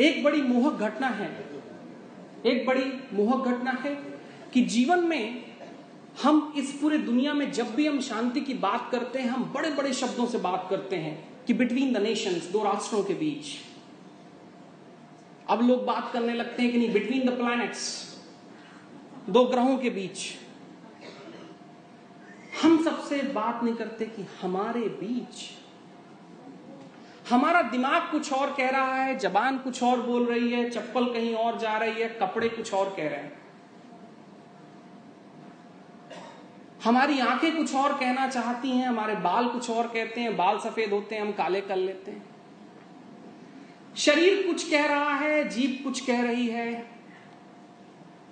एक बड़ी मोहक घटना है, एक बड़ी मोहक घटना है कि जीवन में हम इस पूरे दुनिया में जब भी हम शांति की बात करते हैं, हम बड़े बड़े शब्दों से बात करते हैं कि बिटवीन द नेशंस दो राष्ट्रों के बीच। अब लोग बात करने लगते हैं कि नहीं बिटवीन द प्लैनेट्स दो ग्रहों के बीच। हम सबसे बात नहीं करते कि हमारे बीच हमारा दिमाग कुछ और कह रहा है, जबान कुछ और बोल रही है, चप्पल कहीं और जा रही है, कपड़े कुछ और कह रहे हैं। हमारी आँखें कुछ और कहना चाहती हैं, हमारे बाल कुछ और कहते हैं, बाल सफ़ेद होते हैं, हम काले कर लेते हैं। शरीर कुछ कह रहा है जीप कुछ कह रही है।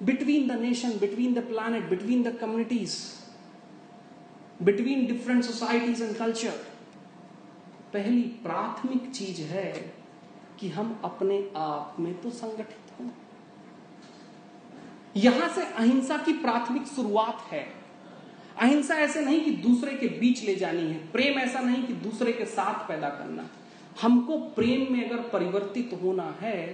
Between the nation between the planet between the communities between different societies and culture पहली प्राथमिक चीज़ है कि हम अपने आप में तो संगठित हों। यहाँ से अहिंसा की प्राथमिक शुरुआत है। अहिंसा ऐसे नहीं कि दूसरे के बीच ले जानी है। प्रेम ऐसा नहीं कि दूसरे के साथ पैदा करना। हमको प्रेम में अगर परिवर्तित होना है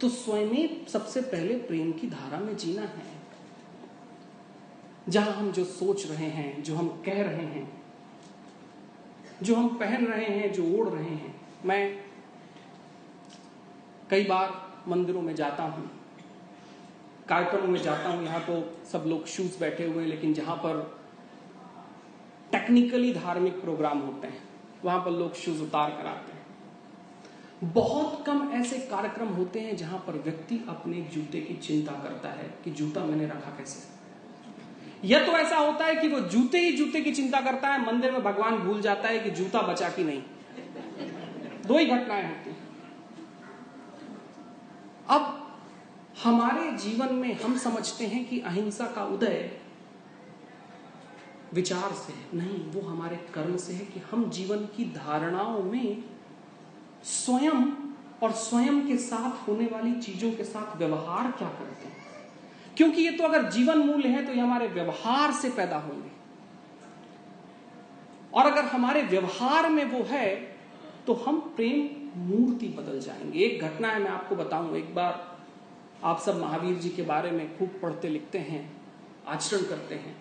तो स्वयं सबसे पहले प्रेम की धारा में जीना है। जहाँ हम जो सोच रहे हैं, जो हम कह रहे हैं जो हम पहन रहे हैं, जो ओढ़ रहे हैं, मैं कई बार मंदिरों में जाता हूँ कार्यक्रमों में जाता हूँ, यहाँ तो सब लोग शूज़ बैठे हुए हैं, लेकिन जहाँ पर टेक्निकली धार्मिक प्रोग्राम होते हैं, वहाँ पर लोग शूज़ उतार कर आते हैं। बहुत कम ऐसे कार्यक्रम होते हैं जहाँ पर व्यक्ति अपने जूते की चिंता करता है कि जूता मैंने रखा कैसे? या तो ऐसा होता है कि वो जूते ही जूते की चिंता करता है, मंदिर में भगवान भूल जाता है कि जूता बचा कि नहीं। दो ही घटनाएँ होती अब हमारे जीवन में हम समझते हैं कि अहिंसा का उदय विचार से है, नहीं, वो हमारे कर्म से है कि हम जीवन की धारणाओं में स्वयं और स्वयं के साथ होने वाली चीज़ों के साथ व्यवहार क्या करते हैं। क्योंकि ये तो अगर जीवन मूल्य है तो ये हमारे व्यवहार से पैदा होंगे। और अगर हमारे व्यवहार में वो है तो हम प्रेम मूर्ति बदल जाएँगे। एक घटना है, मैं आपको बताऊँ, एक बार आप सब महावीर जी के बारे में खूब पढ़ते लिखते हैं, आचरण करते हैं।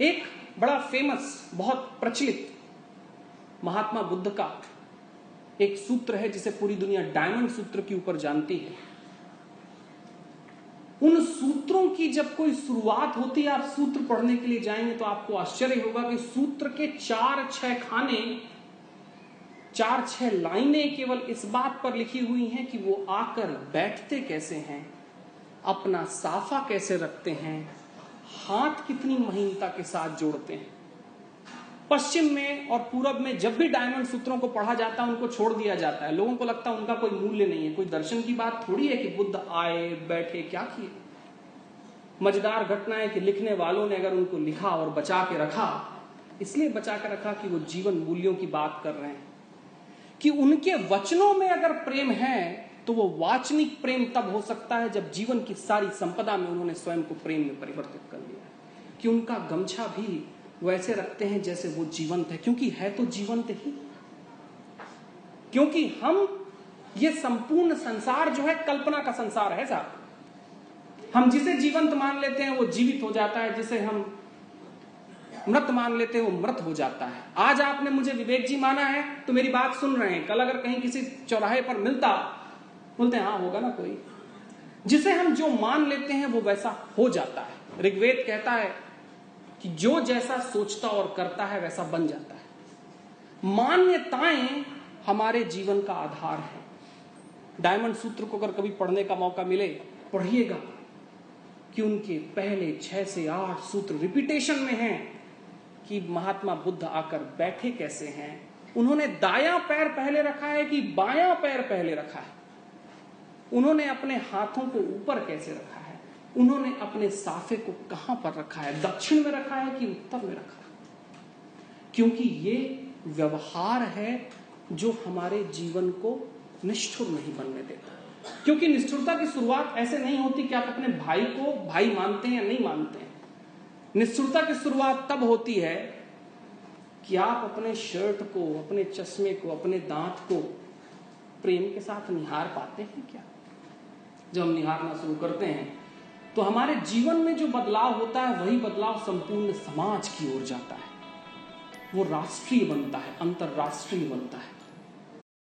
एक बड़ा फ़ेमस बहुत प्रचलित महात्मा बुद्ध का एक सूत्र है, जिसे पूरी दुनिया डायमंड सूत्र के ऊपर जानती है। उन सूत्रों की जब कोई शुरुआत होती है, आप सूत्र पढ़ने के लिए जाएँगे तो आपको आश्चर्य होगा कि सूत्र के चार छह खाने, चार छह लाइनें केवल इस बात पर लिखी हुई हैं कि वो आकर बैठते कैसे हैं, अपना साफा कैसे रखते हैं, हाथ कितनी महीनता के साथ जोड़ते हैं। पश्चिम में और पूरब में जब भी डायमंड सूत्रों को पढ़ा जाता है, उनको छोड़ दिया जाता है। लोगों को लगता है उनका कोई मूल्य नहीं है। कोई दर्शन की बात थोड़ी है कि बुद्ध आए, बैठे, क्या किए? मज़ेदार घटना है कि लिखने वालों ने अगर उनको लिखा और बचा के रखा, इसलिए बचा के रखा कि वो जीवन मूल्यों की बात कर रहे हैं। कि उनके वचनों में अगर प्रेम है तो वो वाचनिक प्रेम तब हो सकता है जब जीवन की सारी संपदा में उन्होंने स्वयं को प्रेम में परिवर्तित कर लिया कि उनका गमछा भी वैसे रखते हैं जैसे वो जीवंत है, क्योंकि है तो जीवंत ही। क्योंकि हम, ये संपूर्ण संसार जो है, कल्पना का संसार है साहब। हम जिसे जीवंत मान लेते हैं, वो जीवित हो जाता है, जिसे हम मृत मान लेते हैं, वो मृत हो जाता है। आज आपने मुझे विवेक जी माना है तो मेरी बात सुन रहे हैं। कल अगर कहीं किसी चौराहे पर मिलता, बोलते हैं होगा ना कोई। जिसे हम जो मान लेते हैं, वो वैसा हो जाता है। ऋग्वेद कहता है कि जो जैसा सोचता और करता है, वैसा बन जाता है। मान्यताएँ हमारे जीवन का आधार है। डायमंड सूत्र को अगर कभी पढ़ने का मौका मिले, पढ़िएगा कि उनके पहले छह से आठ सूत्र रिपीटेशन में हैं कि महात्मा बुद्ध आकर बैठे कैसे हैं। उन्होंने दाया पैर पहले रखा है कि बाया पैर पहले रखा है? उन्होंने अपने हाथों को ऊपर कैसे रखा है? उन्होंने अपने साफे को कहाँ पर रखा है? दक्षिण में रखा है कि उत्तर में रखा है? क्योंकि ये व्यवहार है जो हमारे जीवन को निष्ठुर नहीं बनने देता। क्योंकि निष्ठुरता की शुरुआत ऐसे नहीं होती कि आप अपने भाई को भाई मानते हैं या नहीं मानते हैं। निष्ठुरता की शुरुआत तब होती है कि आप अपने शर्ट को, अपने चश्मे को, अपने दांत को प्रेम के साथ निहार पाते हैं क्या? जब हम निहारना शुरू करते हैं तो हमारे जीवन में जो बदलाव होता है, वही बदलाव संपूर्ण समाज की ओर जाता है। वो राष्ट्रीय बनता है, अंतर्राष्ट्रीय बनता है।